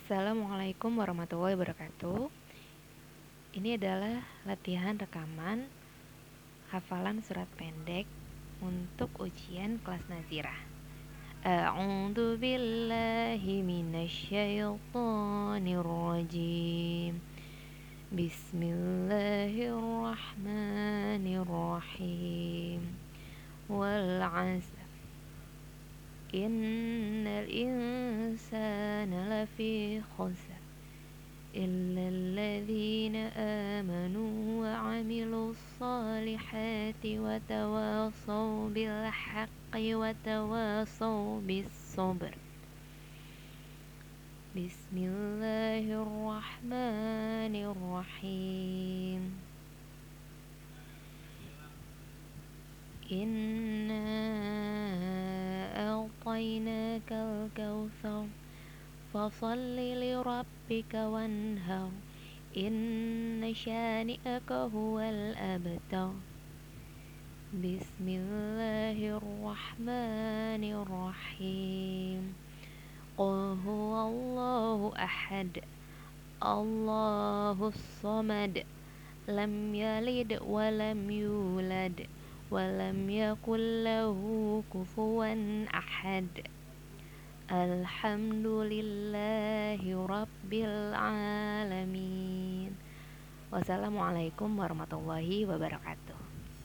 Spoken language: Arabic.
Assalamualaikum warahmatullahi wabarakatuh. Ini adalah latihan rekaman hafalan surat pendek untuk ujian kelas nazirah. A'udzu billahi minasyaitonir rajim. Bismillahirrahmanirrahim. Wal 'asr insana lafi khusr إلا الذين آمنوا وعملوا الصالحات وتواصوا بالحق وتواصوا بالصبر. بسم الله الرحمن الرحيم. إِنَّا أعطيناك الكوثر فصل لربك وانهر. إن شانئك هو الأبتر. بسم الله الرحمن الرحيم. قل هو الله أحد. الله الصمد. لم يلد ولم يولد. ولم يكن له كفوا أحد. Alhamdulillahi Rabbil Alamin. Wassalamualaikum warahmatullahi wabarakatuh.